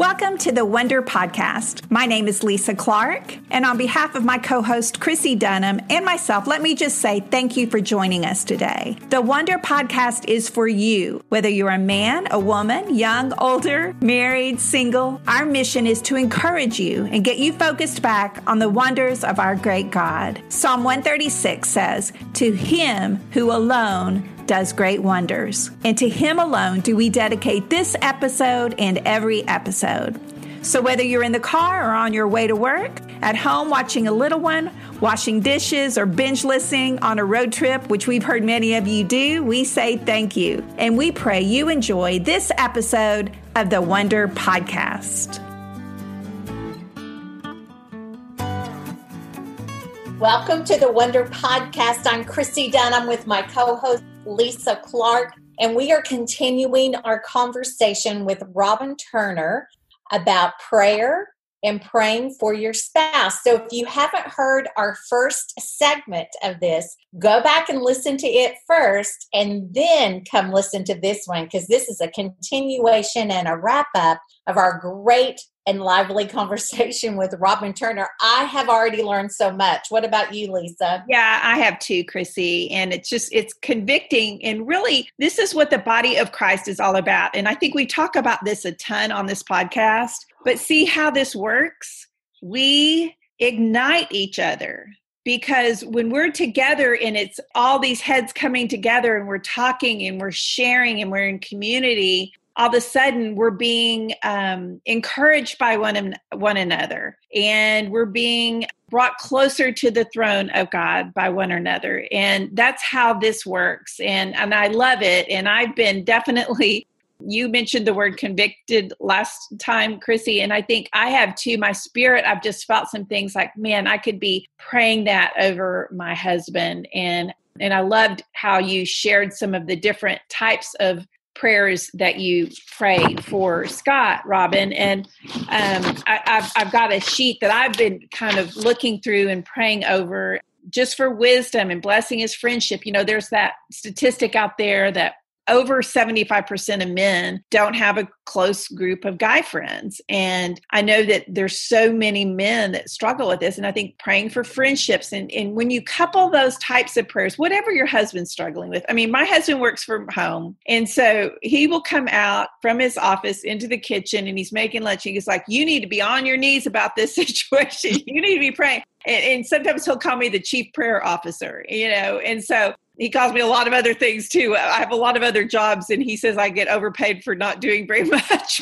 Welcome to the Wonder Podcast. My name is Lisa Clark, and on behalf of my co host Chrissy Dunham and myself, let me just say thank you for joining us today. The Wonder Podcast is for you, whether you're a man, a woman, young, older, married, single. Our mission is to encourage you and get you focused back on the wonders of our great God. Psalm 136 says, To him who alone does great wonders. And to Him alone do we dedicate this episode and every episode. So, whether you're in the car or on your way to work, at home watching a little one, washing dishes, or binge listening on a road trip, which we've heard many of you do, we say thank you. And we pray you enjoy this episode of the Wonder Podcast. Welcome to the Wonder Podcast. I'm Chrissy Dunham with my co host Lisa Clark, and we are continuing our conversation with Robin Turner about prayer and praying for your spouse. So, if you haven't heard our first segment of this, go back and listen to it first and then come listen to this one because this is a continuation and a wrap up of our great and lively conversation with Robin Turner. I have already learned so much. What about you, Lisa? Yeah, I have too, Chrissy. And it's just, it's convicting. And really, this is what the body of Christ is all about. And I think we talk about this a ton on this podcast, but see how this works? We ignite each other because when we're together and it's all these heads coming together and we're talking and we're sharing and we're in community all of a sudden we're being um, encouraged by one, one another. And we're being brought closer to the throne of god by one another. And that's how this works. And and i love it. And i've been definitely you mentioned the word convicted last time chrissy and i think i have too my spirit i've just felt some things like man i could be praying that over my husband and and I loved how you shared some of the different types of prayers that you pray for Scott, Robin. And um, I, have I've got a sheet that I've been kind of looking through and praying over just for wisdom and blessing his friendship. You know, there's that statistic out there that over 75% of men don't have a close group of guy friends. And I know that there's so many men that struggle with this. And I think praying for friendships and, and when you couple those types of prayers, whatever your husband's struggling with. I mean, my husband works from home. And so he will come out from his office into the kitchen and he's making lunch. He's like, You need to be on your knees about this situation. you need to be praying. And, and, sometimes he'll call me the chief prayer officer, you know. And so he calls me a lot of other things too. I have a lot of other jobs, and he says I get overpaid for not doing very much.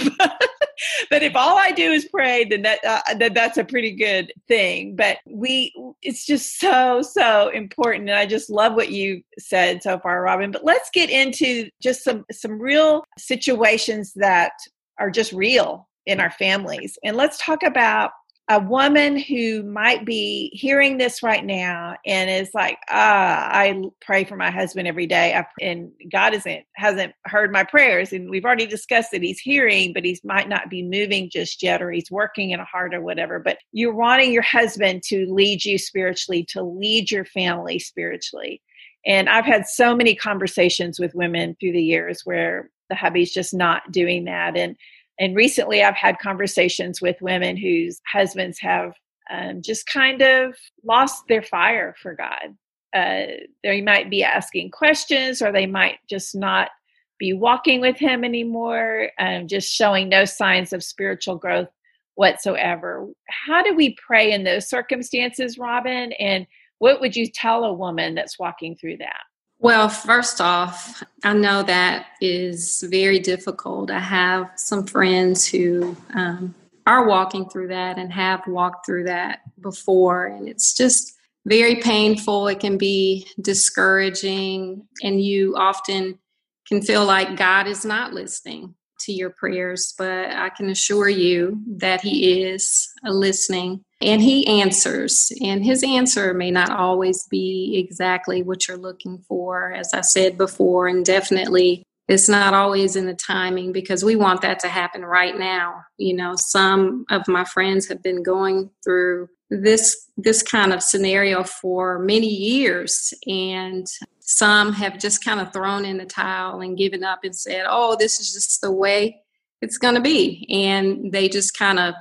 but if all I do is pray, then that uh, then that's a pretty good thing. But we, it's just so so important, and I just love what you said so far, Robin. But let's get into just some some real situations that are just real in our families, and let's talk about a woman who might be hearing this right now and is like, ah, I pray for my husband every day, and God isn't hasn't heard my prayers, and we've already discussed that He's hearing, but He might not be moving just yet, or He's working in a heart or whatever. But you're wanting your husband to lead you spiritually, to lead your family spiritually. And I've had so many conversations with women through the years where the hubby's just not doing that, and and recently, I've had conversations with women whose husbands have um, just kind of lost their fire for God. Uh, they might be asking questions, or they might just not be walking with Him anymore, um, just showing no signs of spiritual growth whatsoever. How do we pray in those circumstances, Robin? And what would you tell a woman that's walking through that? Well, first off, I know that is very difficult. I have some friends who um, are walking through that and have walked through that before, and it's just very painful. It can be discouraging, and you often can feel like God is not listening to your prayers, but I can assure you that He is listening and He answers. And His answer may not always be exactly what you're looking for, as I said before, and definitely it's not always in the timing because we want that to happen right now. You know, some of my friends have been going through this this kind of scenario for many years and some have just kind of thrown in the towel and given up and said, oh, this is just the way it's going to be. And they just kind of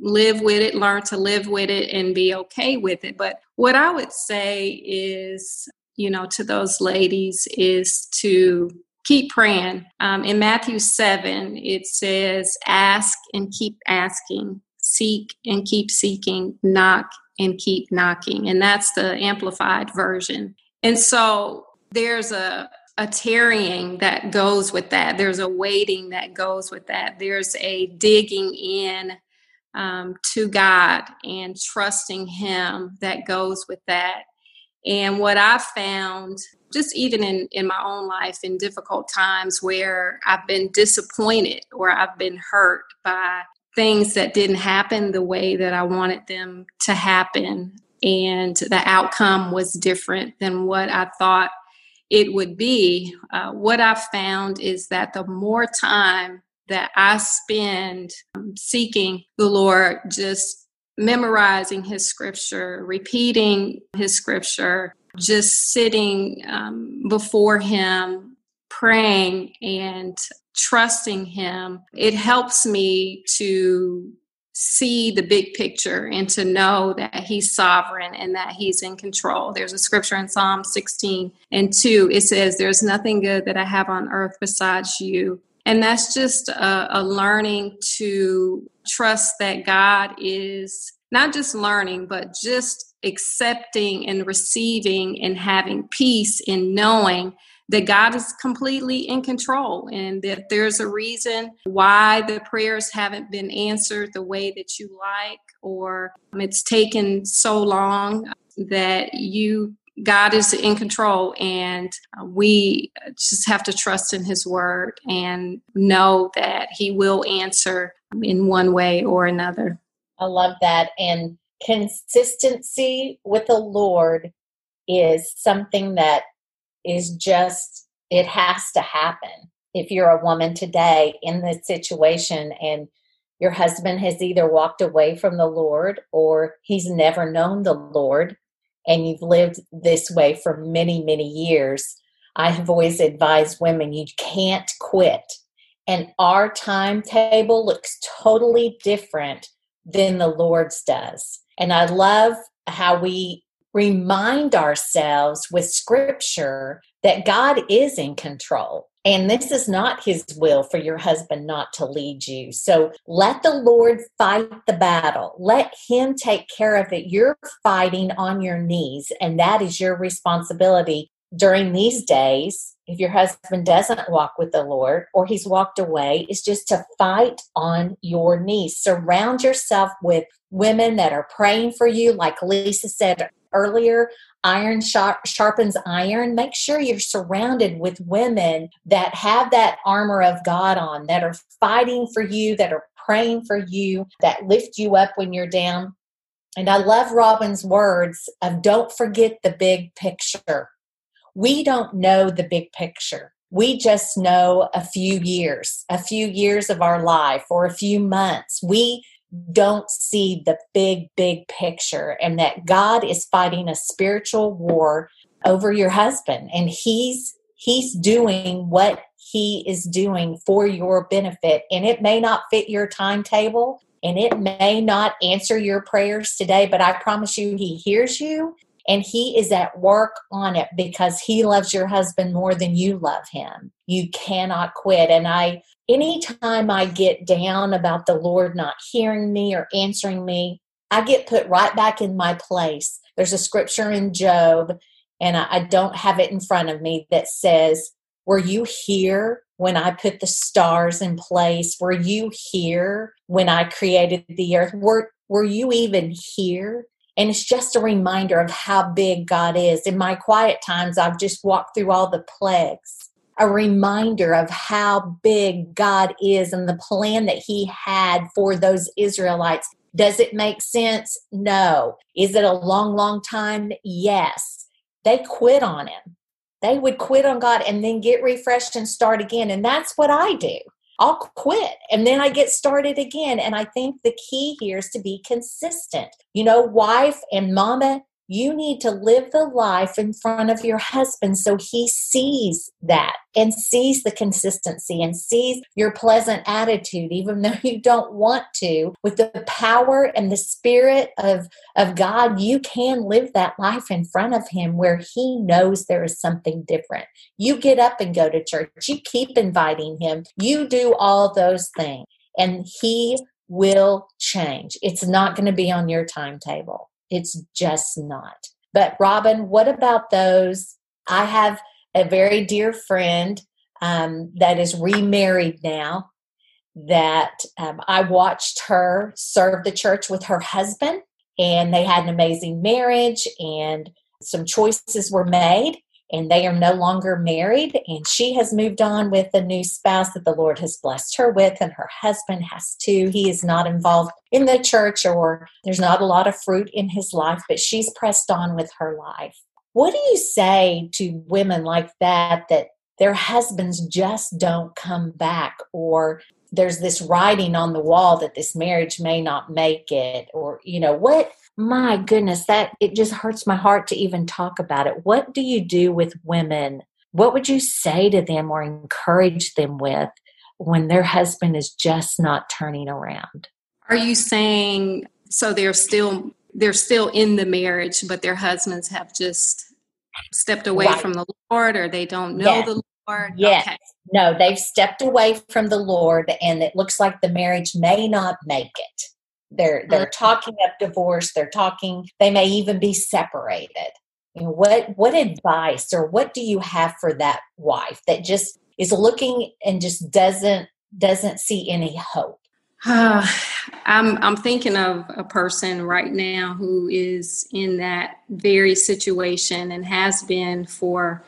live with it, learn to live with it, and be okay with it. But what I would say is, you know, to those ladies is to keep praying. Um, in Matthew 7, it says, Ask and keep asking, seek and keep seeking, knock and keep knocking. And that's the amplified version. And so there's a a tarrying that goes with that. There's a waiting that goes with that. There's a digging in um, to God and trusting Him that goes with that. And what I've found, just even in, in my own life in difficult times where I've been disappointed or I've been hurt by things that didn't happen the way that I wanted them to happen, and the outcome was different than what I thought it would be, uh, what I've found is that the more time that I spend um, seeking the Lord, just memorizing His scripture, repeating His scripture, just sitting um, before Him, praying and trusting Him, it helps me to see the big picture and to know that he's sovereign and that he's in control. There's a scripture in Psalm 16 and 2. It says, There's nothing good that I have on earth besides you. And that's just a, a learning to trust that God is not just learning, but just accepting and receiving and having peace in knowing that God is completely in control and that there's a reason why the prayers haven't been answered the way that you like or it's taken so long that you God is in control and uh, we just have to trust in his word and know that he will answer in one way or another. I love that and consistency with the Lord is something that is just, it has to happen. If you're a woman today in this situation and your husband has either walked away from the Lord or he's never known the Lord, and you've lived this way for many, many years, I have always advised women you can't quit. And our timetable looks totally different than the Lord's does. And I love how we remind ourselves with scripture that God is in control. And this is not his will for your husband not to lead you. So let the Lord fight the battle. Let him take care of it. You're fighting on your knees, and that is your responsibility during these days. If your husband doesn't walk with the Lord or he's walked away, is just to fight on your knees. Surround yourself with women that are praying for you, like Lisa said earlier, iron sharpens iron. Make sure you're surrounded with women that have that armor of God on, that are fighting for you, that are praying for you, that lift you up when you're down. And I love Robin's words of don't forget the big picture. We don't know the big picture. We just know a few years, a few years of our life or a few months. We don't see the big, big picture and that God is fighting a spiritual war over your husband. And he's he's doing what he is doing for your benefit. And it may not fit your timetable and it may not answer your prayers today but i promise you he hears you and he is at work on it because he loves your husband more than you love him you cannot quit and i anytime I get down about the Lord not hearing me or answering me, I get put right back in my place. There's a scripture in Job, and I, I don't have it in front of me, that says, Were you here when I put the stars in place? Were you here when I created the earth? Were, were you even here? And it's just a reminder of how big God is. In my quiet times, I've just walked through all the plagues a reminder of how big God is and the plan that He had for those Israelites. Does it make sense? No. Is it a long, long time? Yes. They quit on Him. They would quit on God and then get refreshed and start again. And that's what I do. I'll quit and then I get started again. And I think the key here is to be consistent. You know, wife and mama, you need to live the life in front of your husband so he sees that and sees the consistency and sees your pleasant attitude even though you don't want to. With the power and the spirit of of God you can live that life in front of him where he knows there is something different. You get up and go to church. You keep inviting him. You do all those things and he will change. It's not going to be on your timetable it's just not. But, Robin, what about those? I have a very dear friend um, that is remarried now that um, I watched her serve the church with her husband, and they had an amazing marriage, and some choices were made and they are no longer married and she has moved on with a new spouse that the lord has blessed her with and her husband has too. He is not involved in the church or there's not a lot of fruit in his life but she's pressed on with her life. What do you say to women like that that their husbands just don't come back or there's this writing on the wall that this marriage may not make it or you know what my goodness, that it just hurts my heart to even talk about it. What do you do with women? What would you say to them or encourage them with when their husband is just not turning around? Are you saying so they're still they're still in the marriage, but their husbands have just stepped away right. from the Lord or they don't know yes. the Lord? Yes. Okay. No, they've stepped away from the Lord and it looks like the marriage may not make it. They're they're talking of divorce. They're talking. They may even be separated. You know, what what advice or what do you have for that wife that just is looking and just doesn't doesn't see any hope? Uh, I'm I'm thinking of a person right now who is in that very situation and has been for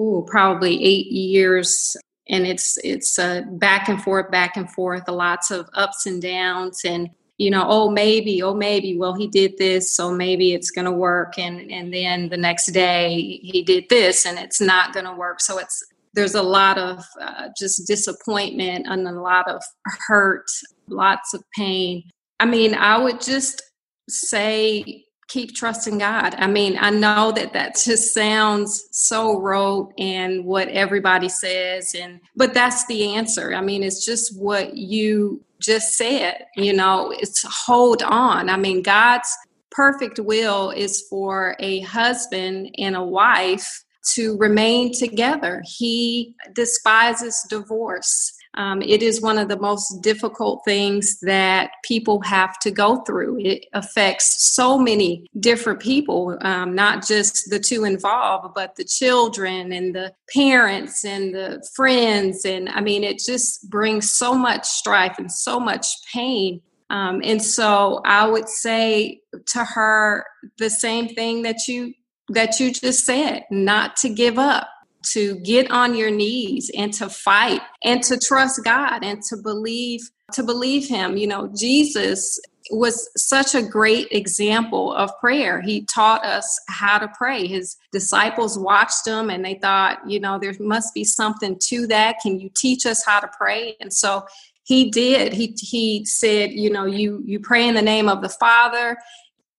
ooh, probably eight years and it's it's uh, back and forth back and forth lots of ups and downs and you know oh maybe oh maybe well he did this so maybe it's going to work and and then the next day he did this and it's not going to work. So it's there's a lot of uh, just disappointment and a lot of hurt lots of pain. I mean i would just say keep trusting God. I mean, I know that that just sounds so rote and what everybody says and but that's the answer. I mean, it's just what you just said, you know, it's hold on. I mean, God's perfect will is for a husband and a wife to remain together. He despises divorce. Um, it is one of the most difficult things that people have to go through. It affects so many different people, um, not just the two involved, but the children and the parents and the friends. And I mean, it just brings so much strife and so much pain. Um, and so I would say to her the same thing that you that you just said, not to give up to get on your knees and to fight and to trust God and to believe to believe him you know Jesus was such a great example of prayer. He taught us how to pray. His disciples watched him and they thought, you know, there must be something to that. Can you teach us how to pray? And so he did. He he said, you know, you you pray in the name of the Father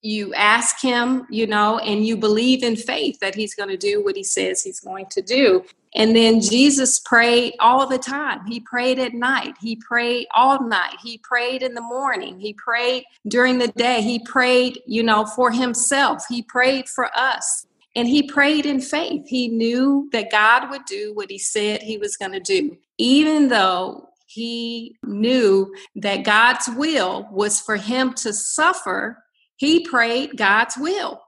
you ask him, you know, and you believe in faith that he's going to do what he says he's going to do. And then Jesus prayed all the time. He prayed at night. He prayed all night. He prayed in the morning. He prayed during the day. He prayed, you know, for himself. He prayed for us. And he prayed in faith. He knew that God would do what he said he was going to do, even though he knew that God's will was for him to suffer he prayed God's will.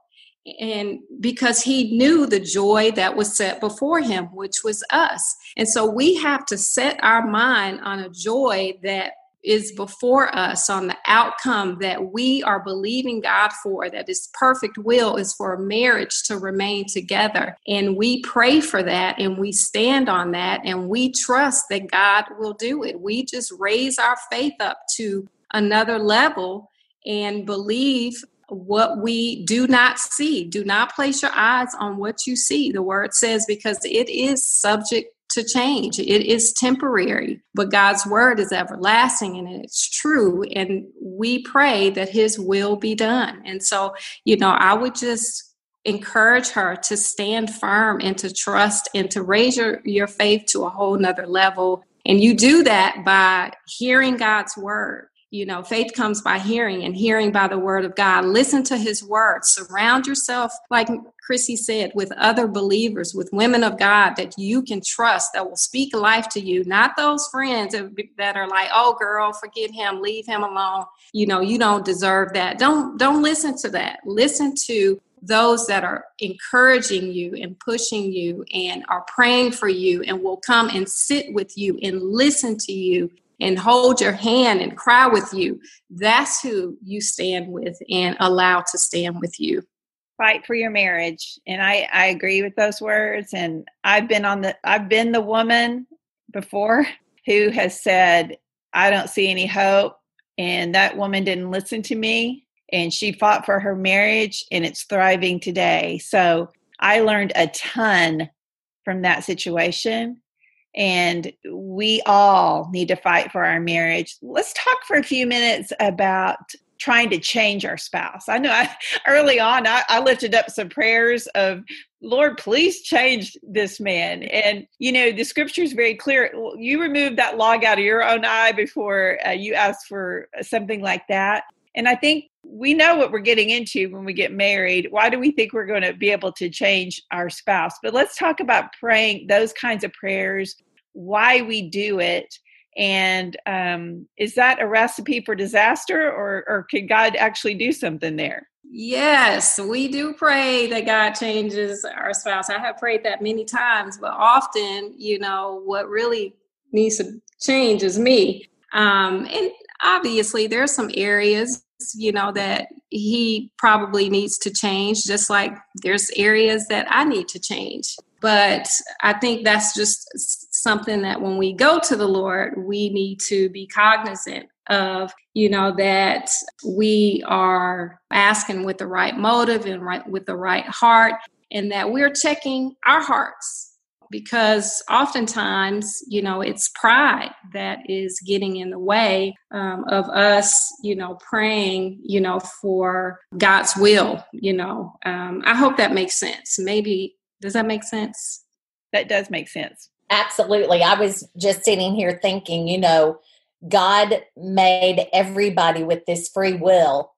And because he knew the joy that was set before him, which was us. And so we have to set our mind on a joy that is before us on the outcome that we are believing God for, that His perfect will is for a marriage to remain together. And we pray for that and we stand on that and we trust that God will do it. We just raise our faith up to another level and believe what we do not see. Do not place your eyes on what you see. The word says because it is subject to change. It is temporary, but God's word is everlasting and it's true. And we pray that his will be done. And so, you know, I would just encourage her to stand firm and to trust and to raise your, your faith to a whole nother level. And you do that by hearing God's word. You know, faith comes by hearing and hearing by the word of God. Listen to his word. Surround yourself, like Chrissy said, with other believers, with women of God that you can trust that will speak life to you, not those friends that are like, oh girl, forget him, leave him alone. You know, you don't deserve that. Don't don't listen to that. Listen to those that are encouraging you and pushing you and are praying for you and will come and sit with you and listen to you and hold your hand and cry with you. That's who you stand with and allow to stand with you. Fight for your marriage. And I, I agree with those words. And I've been on the I've been the woman before who has said, I don't see any hope. And that woman didn't listen to me and she fought for her marriage and it's thriving today. So I learned a ton from that situation. And we all need to fight for our marriage. Let's talk for a few minutes about trying to change our spouse. I know I, early on I, I lifted up some prayers of Lord, please change this man. And, you know, the scripture is very clear. You remove that log out of your own eye before uh, you ask for something like that. And I think we know what we're getting into when we get married. Why do we think we're going to be able to change our spouse? But let's talk about praying those kinds of prayers, why we do it. And um, is that a recipe for disaster, or, or can God actually do something there? Yes, we do pray that God changes our spouse. I have prayed that many times, but often, you know, what really needs to change is me. Um, and obviously there's some areas you know that he probably needs to change just like there's areas that i need to change. But i think that's just something that when we go to the lord we need to be cognizant of you know that we are asking with the right motive and right with the right heart and that we're checking our hearts because oftentimes, you know, it's pride that is getting in the way um, of us, you know, praying, you know, for God's will. You know, um, I hope that makes sense. Maybe does that make sense? That does make sense. Absolutely. I was just sitting here thinking, you know, God made everybody with this free will,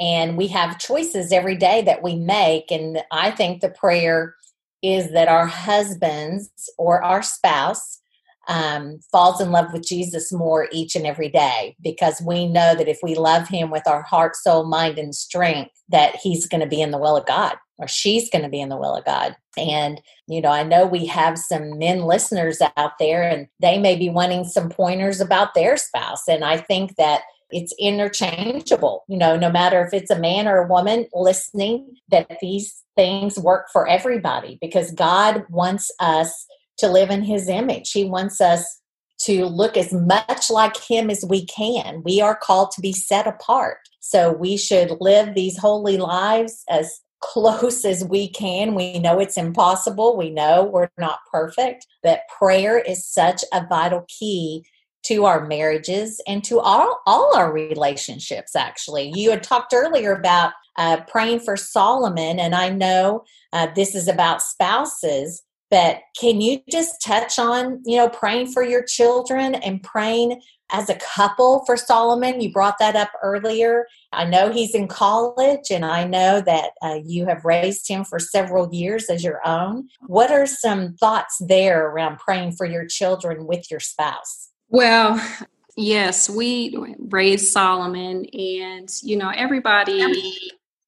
and we have choices every day that we make. And I think the prayer is that our husbands or our spouse um, falls in love with Jesus more each and every day because we know that if we love him with our heart, soul, mind, and strength, that he's going to be in the will of God or she's going to be in the will of God. And, you know, I know we have some men listeners out there and they may be wanting some pointers about their spouse. And I think that it's interchangeable you know no matter if it's a man or a woman listening that these things work for everybody because god wants us to live in his image he wants us to look as much like him as we can we are called to be set apart so we should live these holy lives as close as we can. We know it's impossible. We know we're not perfect, but prayer is such a vital key to our marriages and to all, all our relationships, actually. You had talked earlier about uh, praying for Solomon, and I know uh, this is about spouses, but can you just touch on, you know, praying for your children and praying as a couple for Solomon? You brought that up earlier. I know he's in college, and I know that uh, you have raised him for several years as your own. What are some thoughts there around praying for your children with your spouse? Well, yes, we raised Solomon, and you know, everybody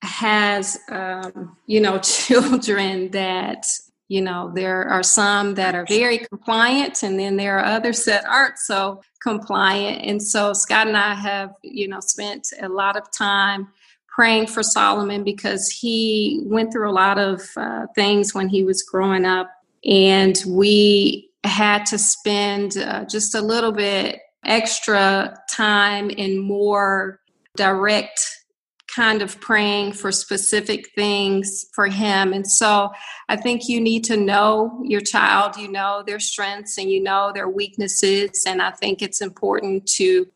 has, um, you know, children that, you know, there are some that are very compliant, and then there are others that aren't so compliant. And so, Scott and I have, you know, spent a lot of time praying for Solomon because he went through a lot of uh, things when he was growing up. And we had to spend uh, just a little bit extra time and more direct kind of praying for specific things for him. And so I think you need to know your child, you know their strengths and you know their weaknesses. And I think it's important to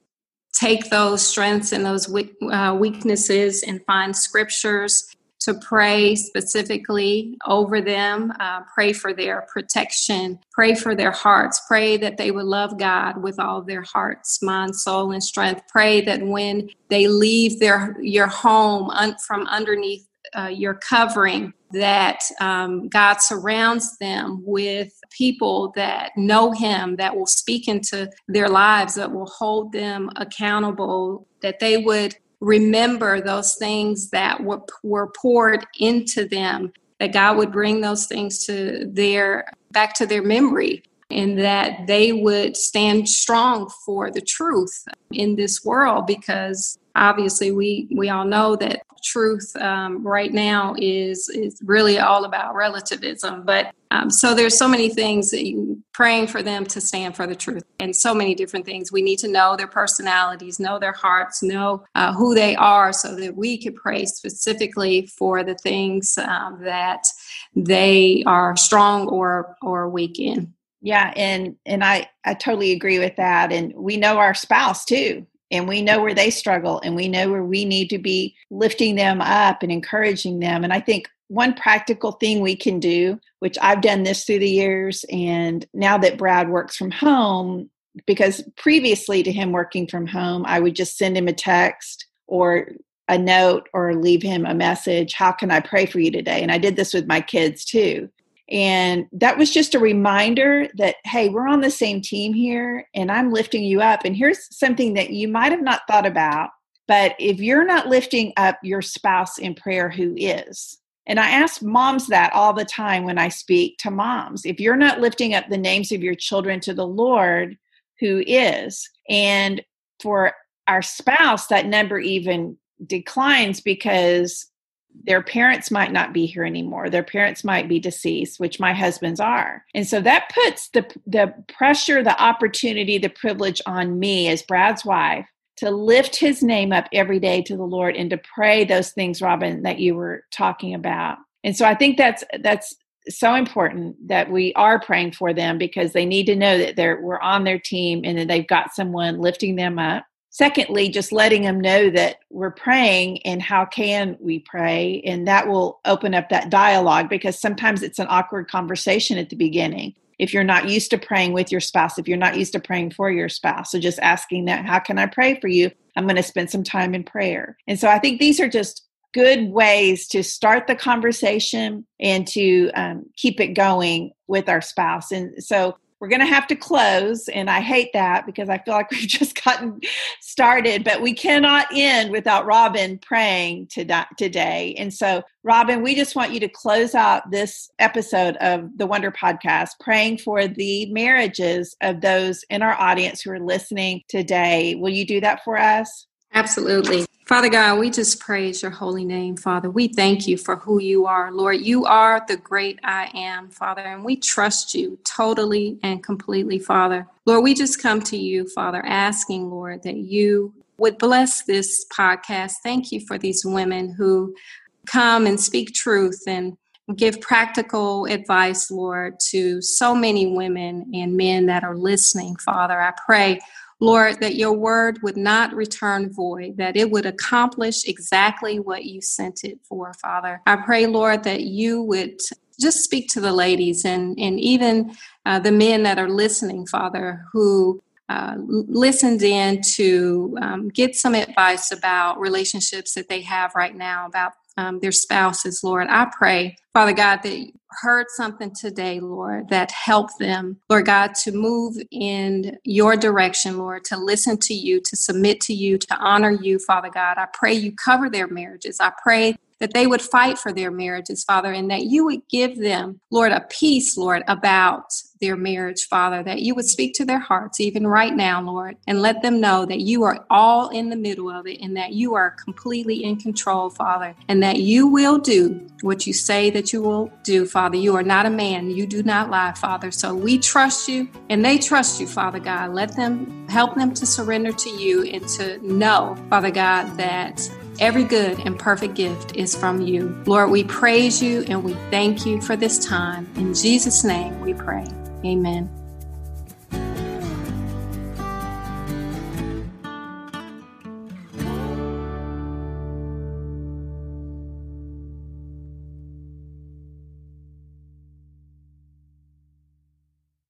take those strengths and those uh, weaknesses and find scriptures to pray specifically over them, uh, pray for their protection, pray for their hearts, pray that they would love God with all their hearts, mind, soul, and strength. Pray that when they leave their your home un- from underneath uh, your covering, that um, God surrounds them with people that know Him, that will speak into their lives, that will hold them accountable, that they would remember those things that were, were poured into them, that God would bring those things to their back to their memory and that they would stand strong for the truth in this world because obviously we we all know that truth um, right now is is really all about relativism but um, so there's so many things that you praying for them to stand for the truth and so many different things. We need to know their personalities know their hearts know uh, who they are so that we could pray specifically for the things um, that they are strong or or weak in yeah and and i i totally agree with that and we know our spouse too and we know where they struggle and we know where we need to be lifting them up and encouraging them and i think one practical thing we can do which i've done this through the years and now that brad works from home because previously to him working from home i would just send him a text or a note or leave him a message how can i pray for you today? And i did this with my kids too and that was just a reminder that, hey, we're on the same team here and I'm lifting you up. And here's something that you might have not thought about, but if you're not lifting up your spouse in prayer, who is? And I ask moms that all the time when I speak to moms. If you're not lifting up the names of your children to the Lord, who is? And for our spouse, that number even declines because their parents might not be here anymore. Their parents might be deceased which my husband's are. And so that puts the the pressure the opportunity the privilege on me as brad's wife to lift his name up every day to the lord and to pray those things robin that you were talking about. And so i think that's that's so important that we are praying for them because they need to know that they're we're on their team and that they've got someone lifting them up secondly just letting them know that we're praying and how can we pray and that will open up that dialogue because sometimes it's an awkward conversation at the beginning. If you're not used to praying with your spouse if you're not used to praying for your spouse so just asking that how can i pray for you? I'm going to spend some time in prayer. And so i think these are just good ways to start the conversation and to um, keep it going with our spouse. And so we're going to have to close and i hate that because i feel like we've just gotten started but we cannot end without robin praying to today. And so robin we just want you to close out this episode of the wonder podcast praying for the marriages of those in our audience who are listening today. Will you do that for us? Absolutely Father God, we just praise your holy name, Father. We thank you for who you are, Lord. You are the great I am, Father, and we trust you totally and completely, Father. Lord, we just come to you, Father, asking, Lord, that you would bless this podcast. Thank you for these women who come and speak truth and give practical advice, Lord, to so many women and men that are listening, Father. I pray Lord, that your word would not return void, that it would accomplish exactly what you sent it for, Father. I pray, Lord, that you would just speak to the ladies and, and even uh, the men that are listening, Father, who uh, listened in to um, get some advice about relationships that they have right now, about um, their spouses, Lord. I pray, Father God, that you heard something today, Lord, that helped them, Lord God, to move in your direction, Lord, to listen to you, to submit to you, to honor you, Father God. I pray you cover their marriages. I pray that they would fight for their marriages, Father, and that you would give them, Lord, a peace, Lord, about their marriage, Father, that you would speak to their hearts even right now, Lord, and let them know that you are all in the middle of it and that you are completely in control, Father, and that you will do what you say that you will do, Father. You are not a man, you do not lie, Father. So we trust you and they trust you, Father God. Let them help them to surrender to you and to know, Father God, that Every good and perfect gift is from you. Lord, we praise you and we thank you for this time. In Jesus' name we pray. Amen.